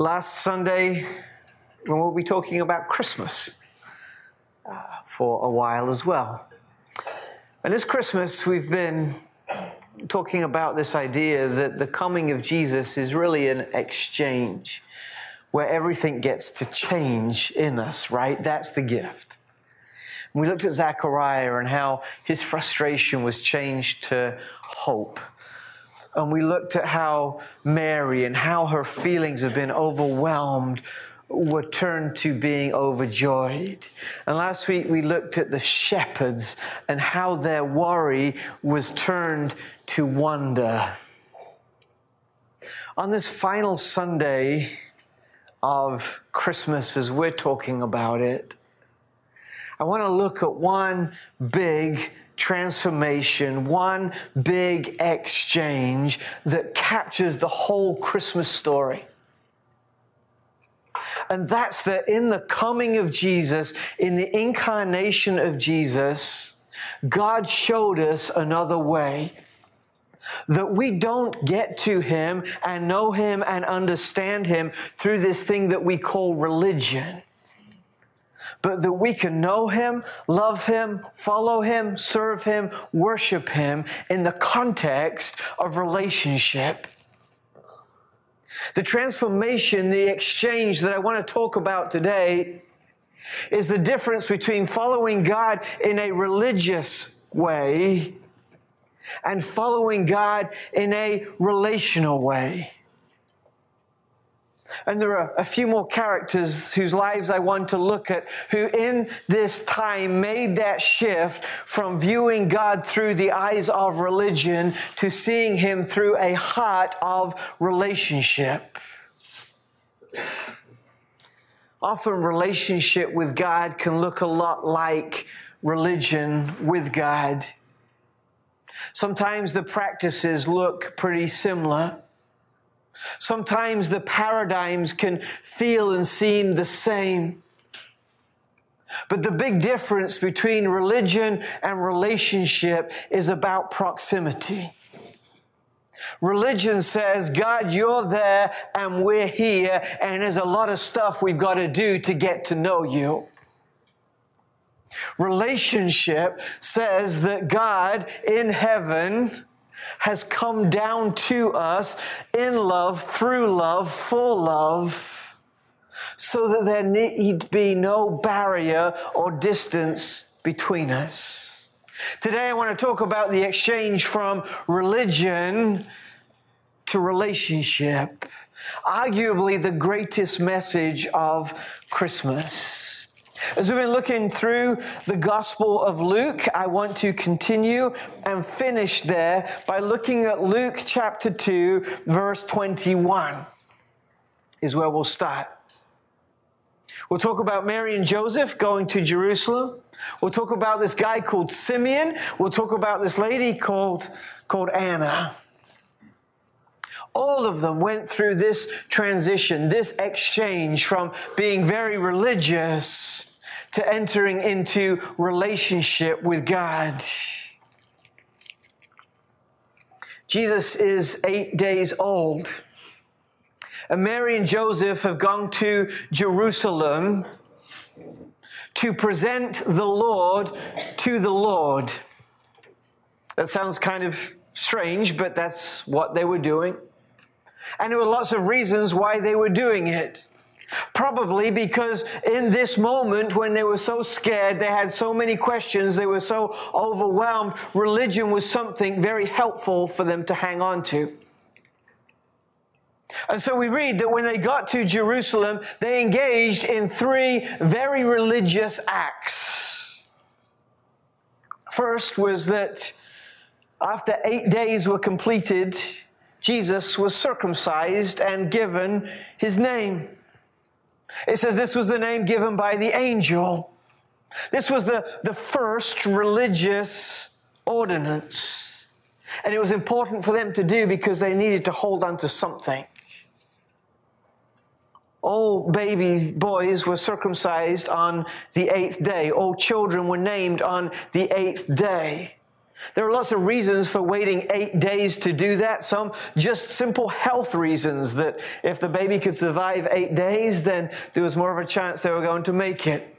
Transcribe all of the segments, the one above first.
Last Sunday, when we will be talking about Christmas uh, for a while as well. And this Christmas, we've been talking about this idea that the coming of Jesus is really an exchange where everything gets to change in us, right? That's the gift. We looked at Zechariah and how his frustration was changed to hope and we looked at how Mary and how her feelings have been overwhelmed were turned to being overjoyed. And last week we looked at the shepherds and how their worry was turned to wonder. On this final Sunday of Christmas, as we're talking about it, I want to look at one big transformation, one big exchange that captures the whole Christmas story. And that's that in the coming of Jesus, in the incarnation of Jesus, God showed us another way. That we don't get to Him and know Him and understand Him through this thing that we call religion but that we can know Him, love Him, follow Him, serve Him, worship Him in the context of relationship. The transformation, the exchange that I want to talk about today is the difference between following God in a religious way and following God in a relational way. And there are a few more characters whose lives I want to look at who in this time made that shift from viewing God through the eyes of religion to seeing Him through a heart of relationship. Often relationship with God can look a lot like religion with God. Sometimes the practices look pretty similar. Sometimes the paradigms can feel and seem the same. But the big difference between religion and relationship is about proximity. Religion says, God, you're there and we're here, and there's a lot of stuff we've got to do to get to know you. Relationship says that God in heaven has come down to us in love, through love, for love, so that there need be no barrier or distance between us. Today, I want to talk about the exchange from religion to relationship, arguably the greatest message of Christmas. As we've been looking through the Gospel of Luke, I want to continue and finish there by looking at Luke chapter 2, verse 21, is where we'll start. We'll talk about Mary and Joseph going to Jerusalem. We'll talk about this guy called Simeon. We'll talk about this lady called, called Anna. All of them went through this transition, this exchange from being very religious to entering into relationship with God. Jesus is eight days old. And Mary and Joseph have gone to Jerusalem to present the Lord to the Lord. That sounds kind of strange, but that's what they were doing. And there were lots of reasons why they were doing it. Probably because in this moment when they were so scared, they had so many questions, they were so overwhelmed, religion was something very helpful for them to hang on to. And so we read that when they got to Jerusalem, they engaged in three very religious acts. First was that after eight days were completed, Jesus was circumcised and given his name. It says this was the name given by the angel. This was the, the first religious ordinance. And it was important for them to do because they needed to hold on to something. All baby boys were circumcised on the eighth day. All children were named on the eighth day. There are lots of reasons for waiting eight days to do that. Some just simple health reasons that if the baby could survive eight days, then there was more of a chance they were going to make it.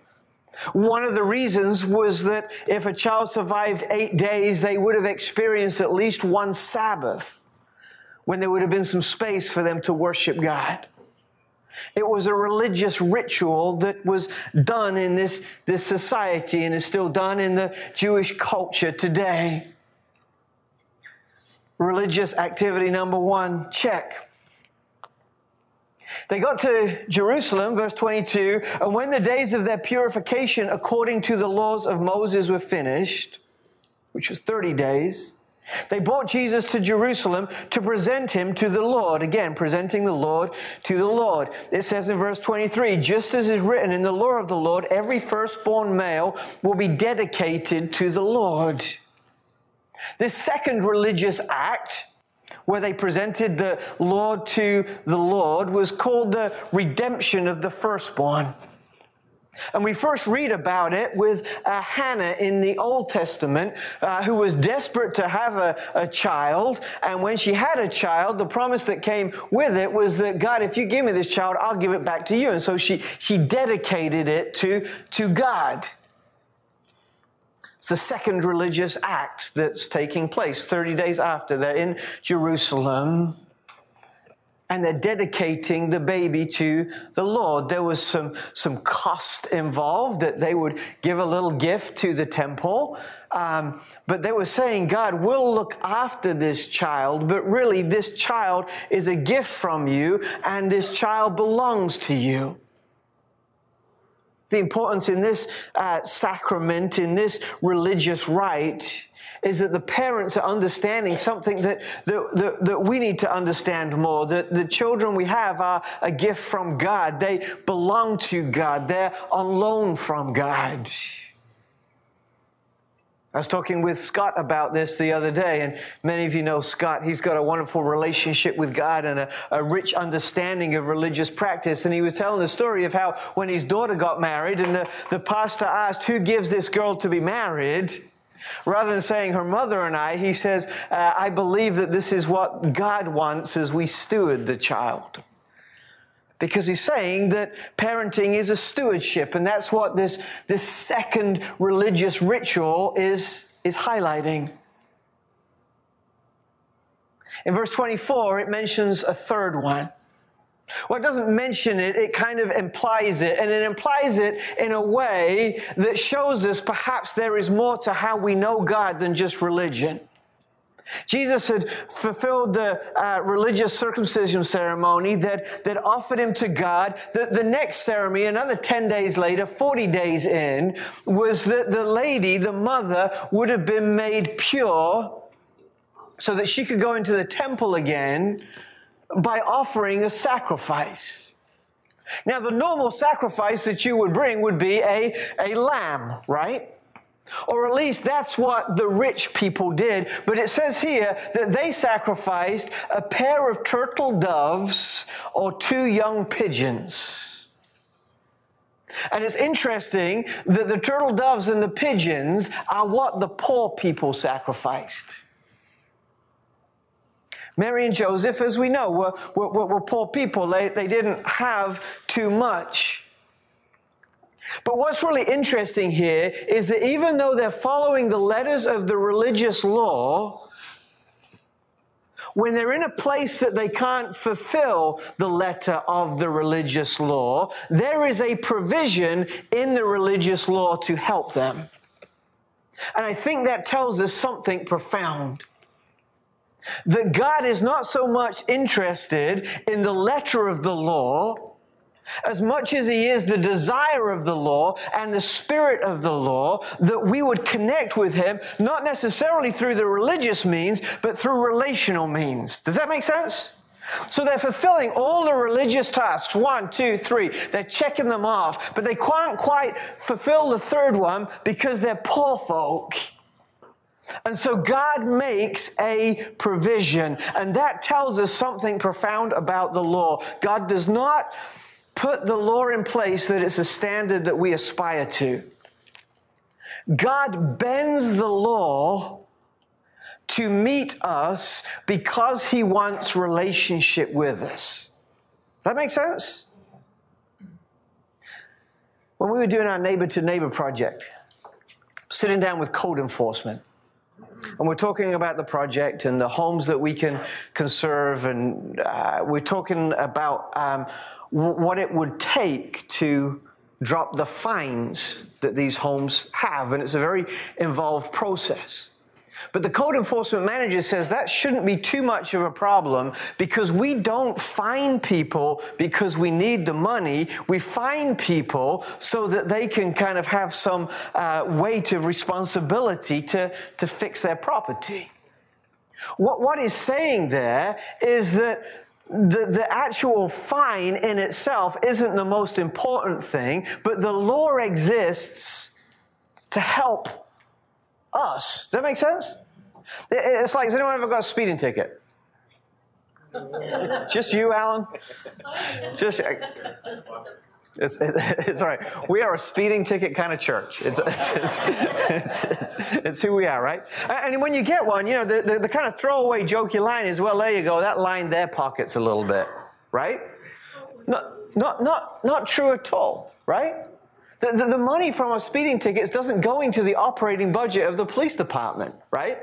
One of the reasons was that if a child survived eight days, they would have experienced at least one Sabbath when there would have been some space for them to worship God. It was a religious ritual that was done in this, this society and is still done in the Jewish culture today. Religious activity number one, check. They got to Jerusalem, verse 22, and when the days of their purification according to the laws of Moses were finished, which was 30 days, they brought Jesus to Jerusalem to present him to the Lord. Again, presenting the Lord to the Lord. It says in verse 23 just as is written in the law of the Lord, every firstborn male will be dedicated to the Lord. This second religious act, where they presented the Lord to the Lord, was called the redemption of the firstborn. And we first read about it with uh, Hannah in the Old Testament, uh, who was desperate to have a, a, child. And when she had a child, the promise that came with it was that God, if you give me this child, I'll give it back to you. And so she, she dedicated it to, to God. It's the second religious act that's taking place 30 days after. They're in Jerusalem and they're dedicating the baby to the Lord. There was some, some cost involved that they would give a little gift to the temple. Um, but they were saying, God, we'll look after this child, but really, this child is a gift from you, and this child belongs to you. The importance in this uh, sacrament, in this religious rite, is that the parents are understanding something that, that, that, that, we need to understand more. That the children we have are a gift from God. They belong to God. They're on loan from God. I was talking with Scott about this the other day, and many of you know Scott. He's got a wonderful relationship with God and a, a, rich understanding of religious practice. And he was telling the story of how when his daughter got married, and the, the pastor asked, Who gives this girl to be married? Rather than saying her mother and I, he says, uh, I believe that this is what God wants as we steward the child. Because he's saying that parenting is a stewardship, and that's what this, this second religious ritual is, is highlighting. In verse 24, it mentions a third one. Well, it doesn't mention it, it kind of implies it. And it implies it in a way that shows us perhaps there is more to how we know God than just religion. Jesus had fulfilled the uh, religious circumcision ceremony that, that offered him to God. The, the next ceremony, another 10 days later, 40 days in, was that the lady, the mother, would have been made pure so that she could go into the temple again by offering a sacrifice. Now, the normal sacrifice that you would bring would be a, a lamb, right? Or at least that's what the rich people did. But it says here that they sacrificed a pair of turtle doves or two young pigeons. And it's interesting that the turtle doves and the pigeons are what the poor people sacrificed. Mary and Joseph, as we know, were, were, were poor people. They, they didn't have too much. But what's really interesting here is that even though they're following the letters of the religious law, when they're in a place that they can't fulfill the letter of the religious law, there is a provision in the religious law to help them. And I think that tells us something profound. That God is not so much interested in the letter of the law as much as He is the desire of the law and the spirit of the law, that we would connect with Him, not necessarily through the religious means, but through relational means. Does that make sense? So they're fulfilling all the religious tasks one, two, three. They're checking them off, but they can't quite fulfill the third one because they're poor folk. And so God makes a provision, and that tells us something profound about the law. God does not put the law in place that it's a standard that we aspire to. God bends the law to meet us because he wants relationship with us. Does that make sense? When we were doing our neighbor to neighbor project, sitting down with code enforcement, and we're talking about the project and the homes that we can conserve, and uh, we're talking about um, what it would take to drop the fines that these homes have. And it's a very involved process. But the code enforcement manager says that shouldn't be too much of a problem because we don't find people because we need the money. We find people so that they can kind of have some uh, weight of responsibility to, to fix their property. What, what he's saying there is that the, the actual fine in itself isn't the most important thing, but the law exists to help us. Does that make sense? It's like, has anyone ever got a speeding ticket? Just you, Alan? Just. Uh, it's, it, it's all right. We are a speeding ticket kind of church. It's, it's, it's, it's, who we are, right? And when you get one, you know, the, the, the kind of throwaway jokey line is, well, there you go, that lined their pockets a little bit, right? Not, not, not, not true at all, right? The, the, the money from our speeding tickets doesn't go into the operating budget of the police department, right?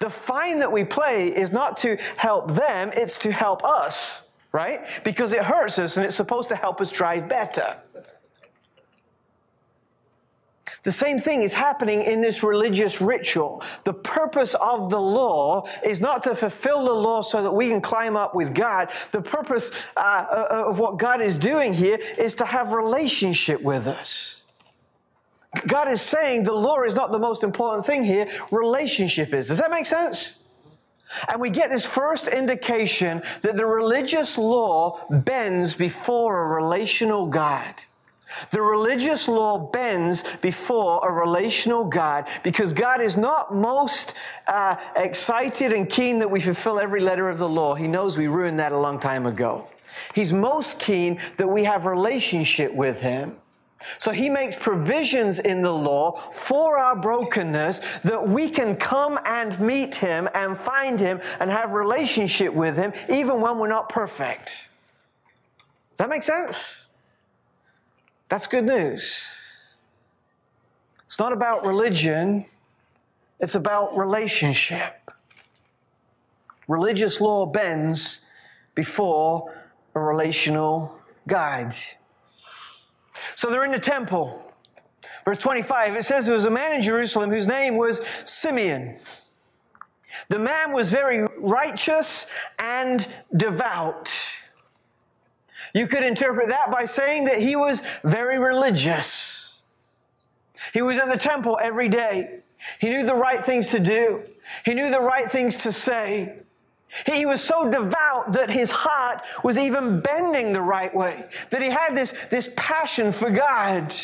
The fine that we pay is not to help them, it's to help us right? Because it hurts us and it's supposed to help us drive better. The same thing is happening in this religious ritual. The purpose of the law is not to fulfill the law so that we can climb up with God. The purpose uh, uh of what God is doing here is to have relationship with us. God is saying the law is not the most important thing here, relationship is. Does that make sense? And we get this first indication that the religious law bends before a relational God. The religious law bends before a relational God because God is not most uh, excited and keen that we fulfill every letter of the law. He knows we ruined that a long time ago. He's most keen that we have relationship with Him. So he makes provisions in the law for our brokenness that we can come and meet him and find him and have relationship with him even when we're not perfect. Does that make sense? That's good news. It's not about religion, it's about relationship. Religious law bends before a relational guide. So they're in the temple. Verse 25, it says there was a man in Jerusalem whose name was Simeon. The man was very righteous and devout. You could interpret that by saying that he was very religious. He was in the temple every day. He knew the right things to do. He knew the right things to say. He was so devout that his heart was even bending the right way, that he had this, this passion for God.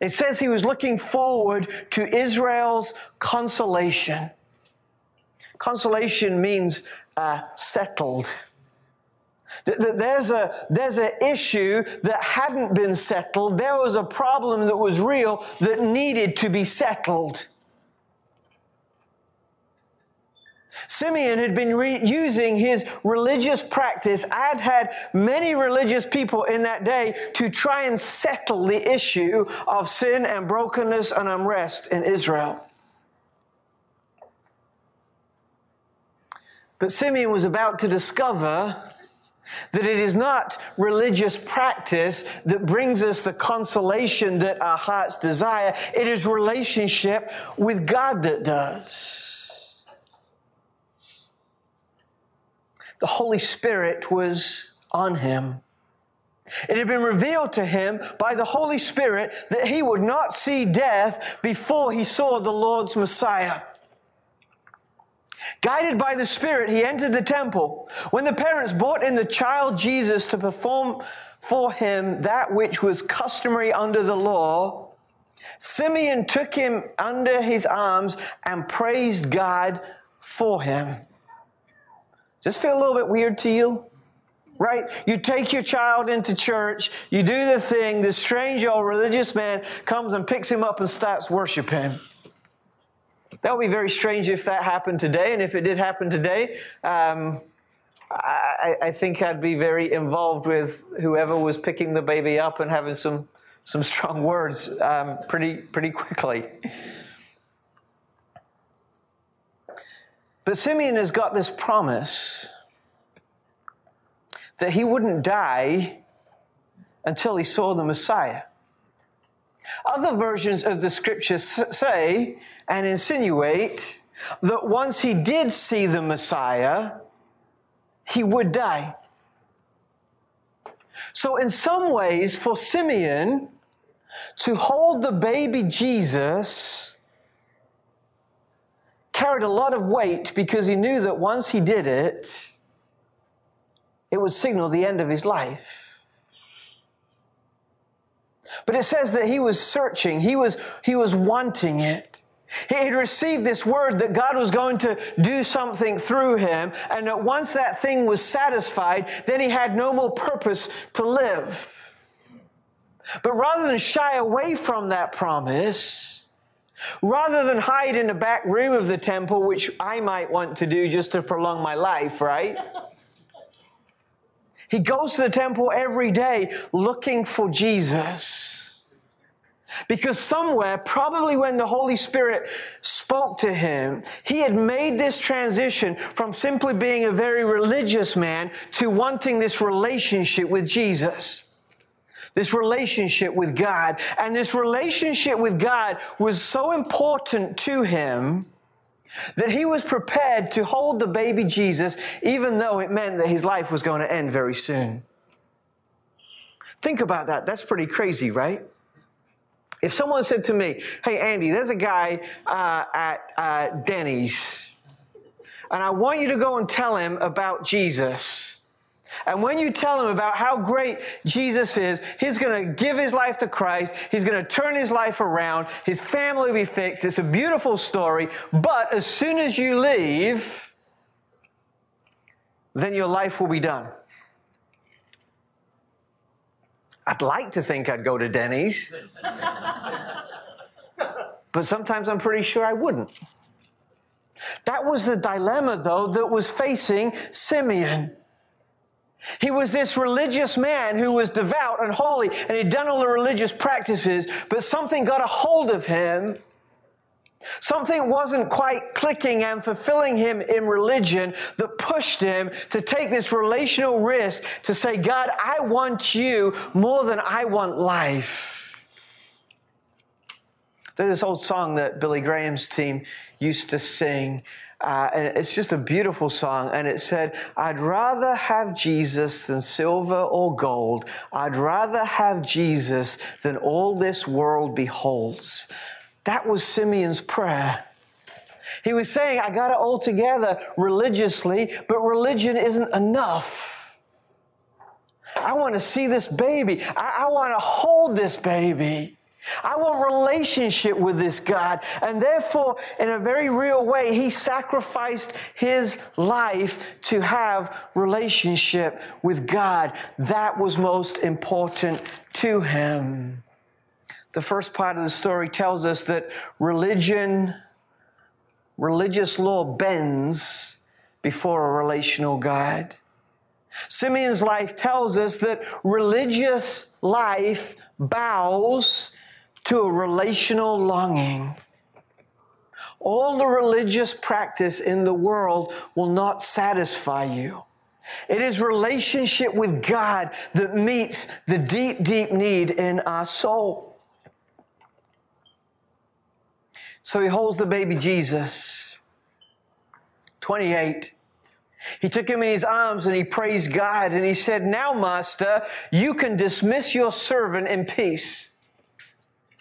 It says he was looking forward to Israel's consolation. Consolation means uh, settled. There's a, there's an issue that hadn't been settled. There was a problem that was real that needed to be settled. Simeon had been re- using his religious practice. I'd had many religious people in that day to try and settle the issue of sin and brokenness and unrest in Israel. But Simeon was about to discover that it is not religious practice that brings us the consolation that our hearts desire. It is relationship with God that does. the Holy Spirit was on him. It had been revealed to him by the Holy Spirit that he would not see death before he saw the Lord's Messiah. Guided by the Spirit, he entered the temple. When the parents brought in the child Jesus to perform for him that which was customary under the law, Simeon took him under his arms and praised God for him. Does this feel a little bit weird to you? Right? You take your child into church, you do the thing, this strange old religious man comes and picks him up and starts worshiping. That would be very strange if that happened today. And if it did happen today, um, I, I, think I'd be very involved with whoever was picking the baby up and having some, some strong words um, pretty, pretty quickly. But Simeon has got this promise that he wouldn't die until he saw the Messiah. Other versions of the scriptures say and insinuate that once he did see the Messiah, he would die. So, in some ways, for Simeon to hold the baby Jesus carried a lot of weight because he knew that once he did it, it would signal the end of his life. But it says that he was searching, he was, he was wanting it. He had received this word that God was going to do something through him, and that once that thing was satisfied, then he had no more purpose to live. But rather than shy away from that promise, rather than hide in the back room of the temple, which I might want to do just to prolong my life, right? He goes to the temple every day looking for Jesus. Because somewhere, probably when the Holy Spirit spoke to him, he had made this transition from simply being a very religious man to wanting this relationship with Jesus. This relationship with God. And this relationship with God was so important to him that he was prepared to hold the baby Jesus, even though it meant that his life was going to end very soon. Think about that. That's pretty crazy, right? If someone said to me, Hey, Andy, there's a guy uh, at uh, Denny's, and I want you to go and tell him about Jesus. And when you tell him about how great Jesus is, he's going to give his life to Christ. He's going to turn his life around. His family will be fixed. It's a beautiful story. But as soon as you leave, then your life will be done. I'd like to think I'd go to Denny's, but sometimes I'm pretty sure I wouldn't. That was the dilemma, though, that was facing Simeon. He was this religious man who was devout and holy, and he'd done all the religious practices, but something got a hold of him Something wasn't quite clicking and fulfilling him in religion that pushed him to take this relational risk to say, God, I want you more than I want life. There's this old song that Billy Graham's team used to sing. Uh, and it's just a beautiful song. And it said, I'd rather have Jesus than silver or gold. I'd rather have Jesus than all this world beholds. That was Simeon's prayer. He was saying, I got it all together religiously, but religion isn't enough. I want to see this baby. I, I want to hold this baby. I want relationship with this God. And therefore, in a very real way, he sacrificed his life to have relationship with God. That was most important to him the first part of the story tells us that religion, religious law bends before a relational God. Simeon's life tells us that religious life bows to a relational longing. All the religious practice in the world will not satisfy you. It is relationship with God that meets the deep, deep need in our soul. So he holds the baby Jesus. 28. He took him in his arms and he praised God and he said, Now, Master, you can dismiss your servant in peace.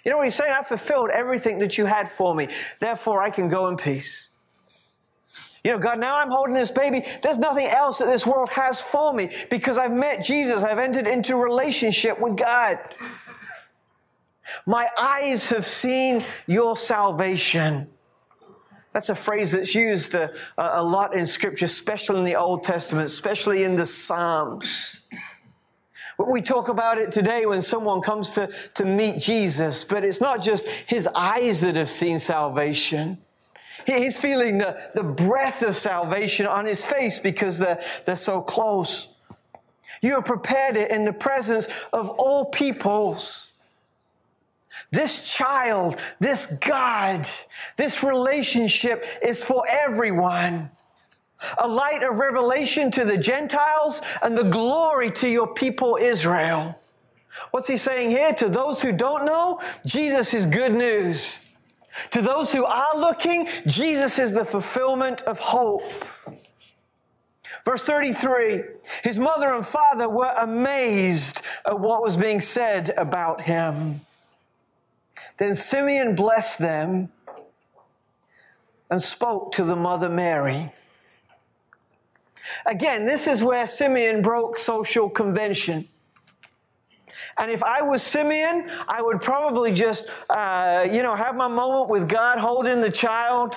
You know what he's saying? I fulfilled everything that you had for me. Therefore, I can go in peace. You know, God, now I'm holding this baby. There's nothing else that this world has for me because I've met Jesus. I've entered into relationship with God. My eyes have seen your salvation. That's a phrase that's used a, a, lot in Scripture, especially in the Old Testament, especially in the Psalms. We talk about it today when someone comes to, to meet Jesus, but it's not just his eyes that have seen salvation. He's feeling the, the breath of salvation on his face because they're, they're so close. You have prepared it in the presence of all peoples. This child, this God, this relationship is for everyone. A light of revelation to the Gentiles and the glory to your people Israel. What's he saying here? To those who don't know, Jesus is good news. To those who are looking, Jesus is the fulfillment of hope. Verse 33 His mother and father were amazed at what was being said about him. Then Simeon blessed them and spoke to the mother Mary. Again, this is where Simeon broke social convention. And if I was Simeon, I would probably just, uh, you know, have my moment with God holding the child.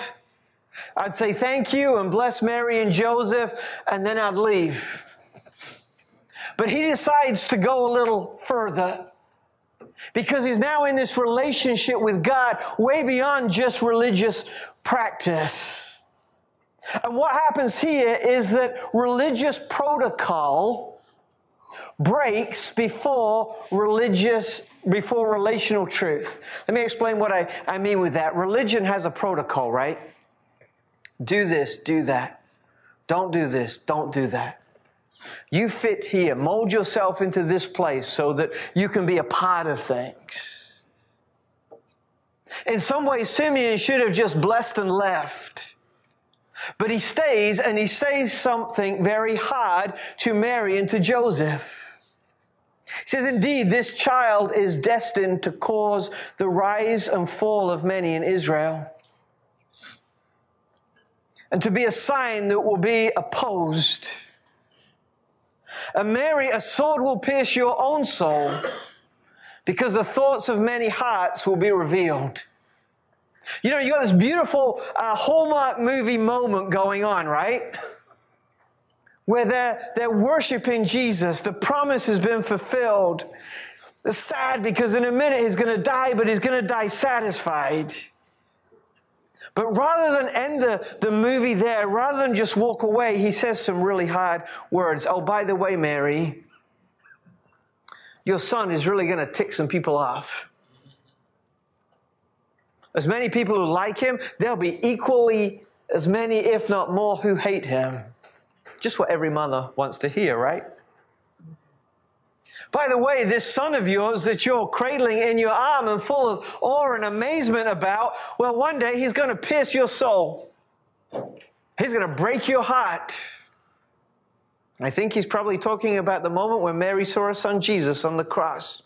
I'd say thank you and bless Mary and Joseph, and then I'd leave. But he decides to go a little further because he's now in this relationship with God way beyond just religious practice. And what happens here is that religious protocol breaks before religious before relational truth. Let me explain what I, I mean with that. Religion has a protocol, right? Do this, do that. Don't do this, don't do that. You fit here. Mold yourself into this place so that you can be a part of things. In some ways, Simeon should have just blessed and left. But he stays and he says something very hard to Mary and to Joseph. He says, Indeed, this child is destined to cause the rise and fall of many in Israel, and to be a sign that will be opposed. And Mary, a sword will pierce your own soul, because the thoughts of many hearts will be revealed. You know, you got this beautiful uh, Hallmark movie moment going on, right? Where they're, they're worshiping Jesus. The promise has been fulfilled. It's sad because in a minute he's going to die, but he's going to die satisfied. But rather than end the, the movie there, rather than just walk away, he says some really hard words. Oh, by the way, Mary, your son is really going to tick some people off. As many people who like him, there'll be equally as many, if not more, who hate him. Just what every mother wants to hear, right? By the way, this son of yours that you're cradling in your arm and full of awe and amazement about, well, one day he's going to pierce your soul. He's going to break your heart. I think he's probably talking about the moment when Mary saw her son Jesus on the cross.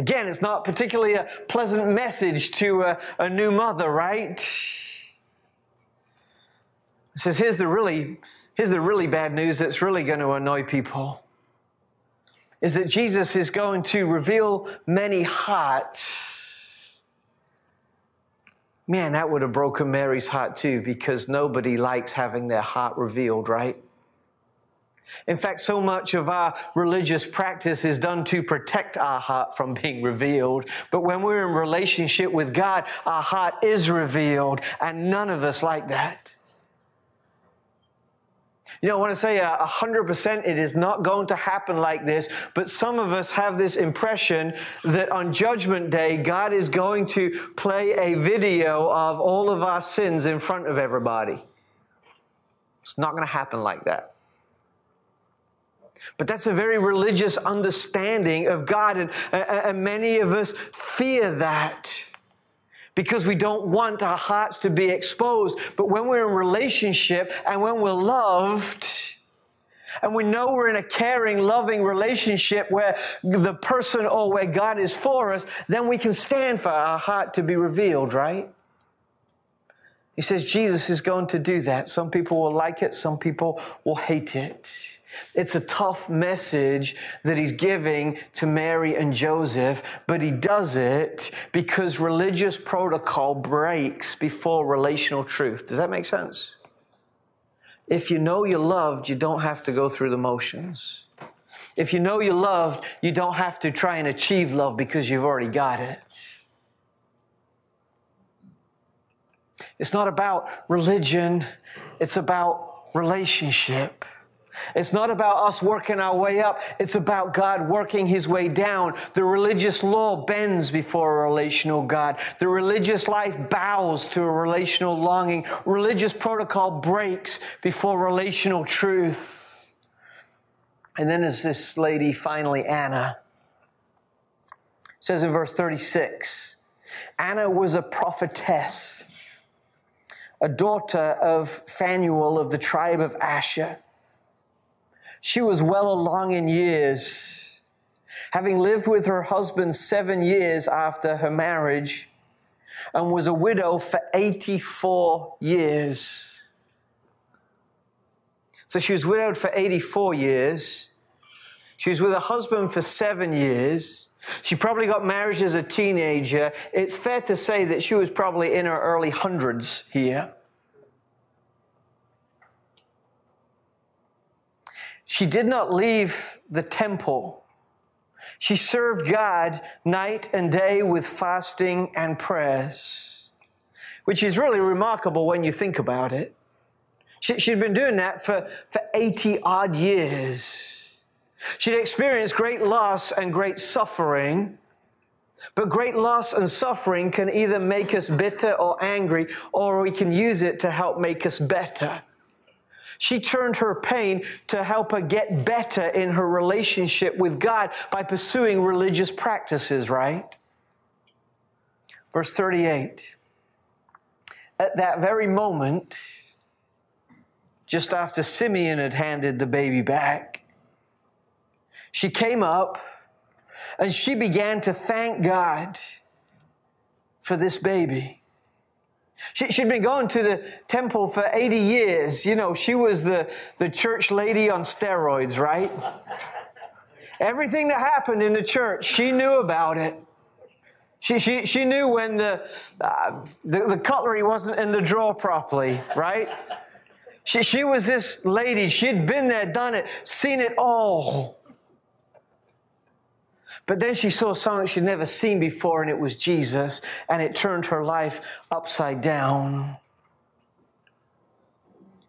Again, it's not particularly a pleasant message to a, a new mother, right? It says, here's the really, here's the really bad news that's really going to annoy people. Is that Jesus is going to reveal many hearts. Man, that would have broken Mary's heart too, because nobody likes having their heart revealed, right? In fact, so much of our religious practice is done to protect our heart from being revealed. But when we're in relationship with God, our heart is revealed, and none of us like that. You know, I want to say uh, hundred percent it is not going to happen like this, but some of us have this impression that on judgment day, God is going to play a video of all of our sins in front of everybody. It's not going to happen like that. But that's a very religious understanding of God, and, uh, and many of us fear that because we don't want our hearts to be exposed. But when we're in relationship and when we're loved, and we know we're in a caring, loving relationship where the person or where God is for us, then we can stand for our heart to be revealed, right? He says Jesus is going to do that. Some people will like it, some people will hate it. It's a tough message that he's giving to Mary and Joseph, but he does it because religious protocol breaks before relational truth. Does that make sense? If you know you're loved, you don't have to go through the motions. If you know you're loved, you don't have to try and achieve love because you've already got it. It's not about religion, it's about relationship. It's not about us working our way up. It's about God working his way down. The religious law bends before a relational God. The religious life bows to a relational longing. Religious protocol breaks before relational truth. And then there's this lady, finally, Anna. It says in verse 36 Anna was a prophetess, a daughter of Phanuel of the tribe of Asher. She was well along in years, having lived with her husband seven years after her marriage, and was a widow for 84 years. So she was widowed for 84 years. She was with her husband for seven years. She probably got married as a teenager. It's fair to say that she was probably in her early hundreds here. She did not leave the temple. She served God night and day with fasting and prayers, which is really remarkable when you think about it. She, had been doing that for, for 80 odd years. She'd experienced great loss and great suffering. But great loss and suffering can either make us bitter or angry, or we can use it to help make us better. She turned her pain to help her get better in her relationship with God by pursuing religious practices, right? Verse 38. At that very moment, just after Simeon had handed the baby back, she came up and she began to thank God for this baby. She, had been going to the temple for 80 years. You know, she was the, the church lady on steroids, right? Everything that happened in the church, she knew about it. She, she, she knew when the, uh, the, the cutlery wasn't in the drawer properly, right? She, she was this lady. She'd been there, done it, seen it all. But then she saw something she'd never seen before, and it was Jesus, and it turned her life upside down.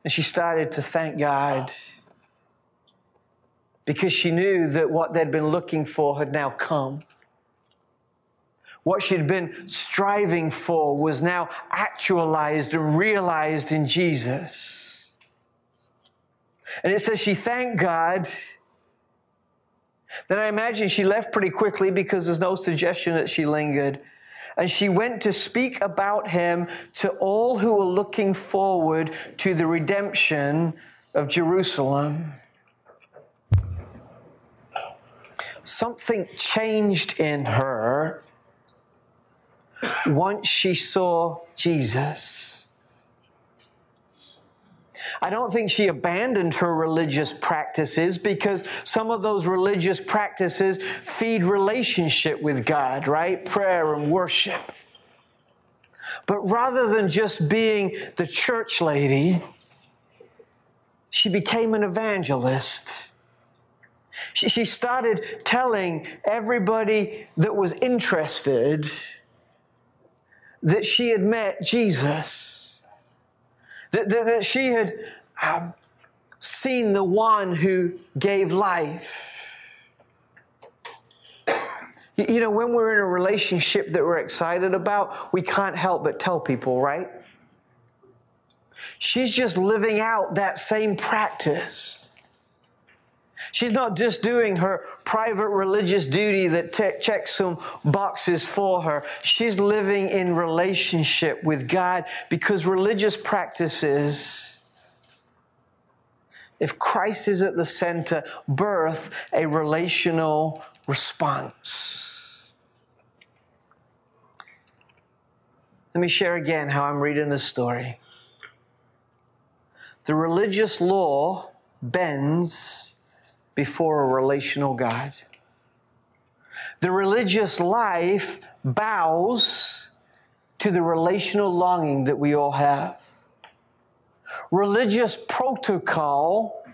And she started to thank God because she knew that what they'd been looking for had now come. What she'd been striving for was now actualized and realized in Jesus. And it says she thanked God then I imagine she left pretty quickly because there's no suggestion that she lingered. And she went to speak about him to all who were looking forward to the redemption of Jerusalem. Something changed in her once she saw Jesus. I don't think she abandoned her religious practices because some of those religious practices feed relationship with God, right? Prayer and worship. But rather than just being the church lady, she became an evangelist. She, started telling everybody that was interested that she had met Jesus that, that, that she had um, seen the one who gave life. You know, when we're in a relationship that we're excited about, we can't help but tell people, right? She's just living out that same practice. She's not just doing her private religious duty that te- checks some boxes for her. She's living in relationship with God because religious practices, if Christ is at the center, birth a relational response. Let me share again how I'm reading this story. The religious law bends before a relational God. The religious life bows to the relational longing that we all have. Religious protocol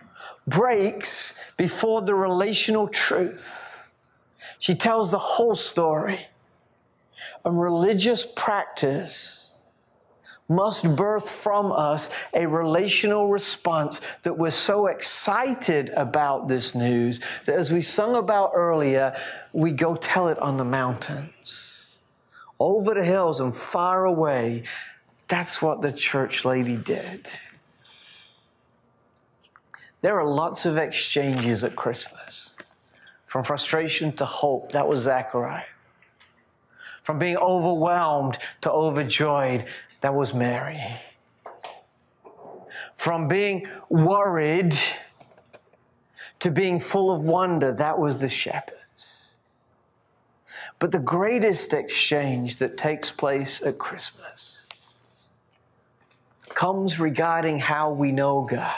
breaks before the relational truth. She tells the whole story. And religious practice must birth from us a relational response that we're so excited about this news that as we sung about earlier, we go tell it on the mountains, over the hills and far away. That's what the church lady did. There are lots of exchanges at Christmas. From frustration to hope, that was Zechariah. From being overwhelmed to overjoyed, that was Mary. From being worried to being full of wonder, that was the shepherds. But the greatest exchange that takes place at Christmas comes regarding how we know God.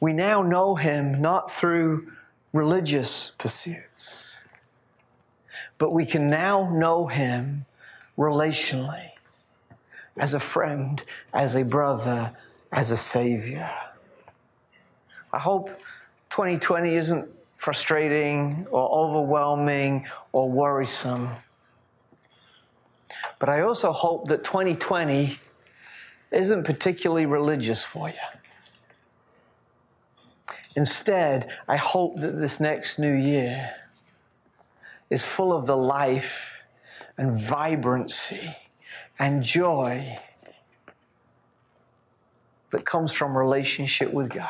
We now know Him not through religious pursuits, but we can now know Him relationally, as a friend, as a brother, as a savior. I hope 2020 isn't frustrating or overwhelming or worrisome. But I also hope that 2020 isn't particularly religious for you. Instead, I hope that this next new year is full of the life and vibrancy and joy that comes from relationship with God.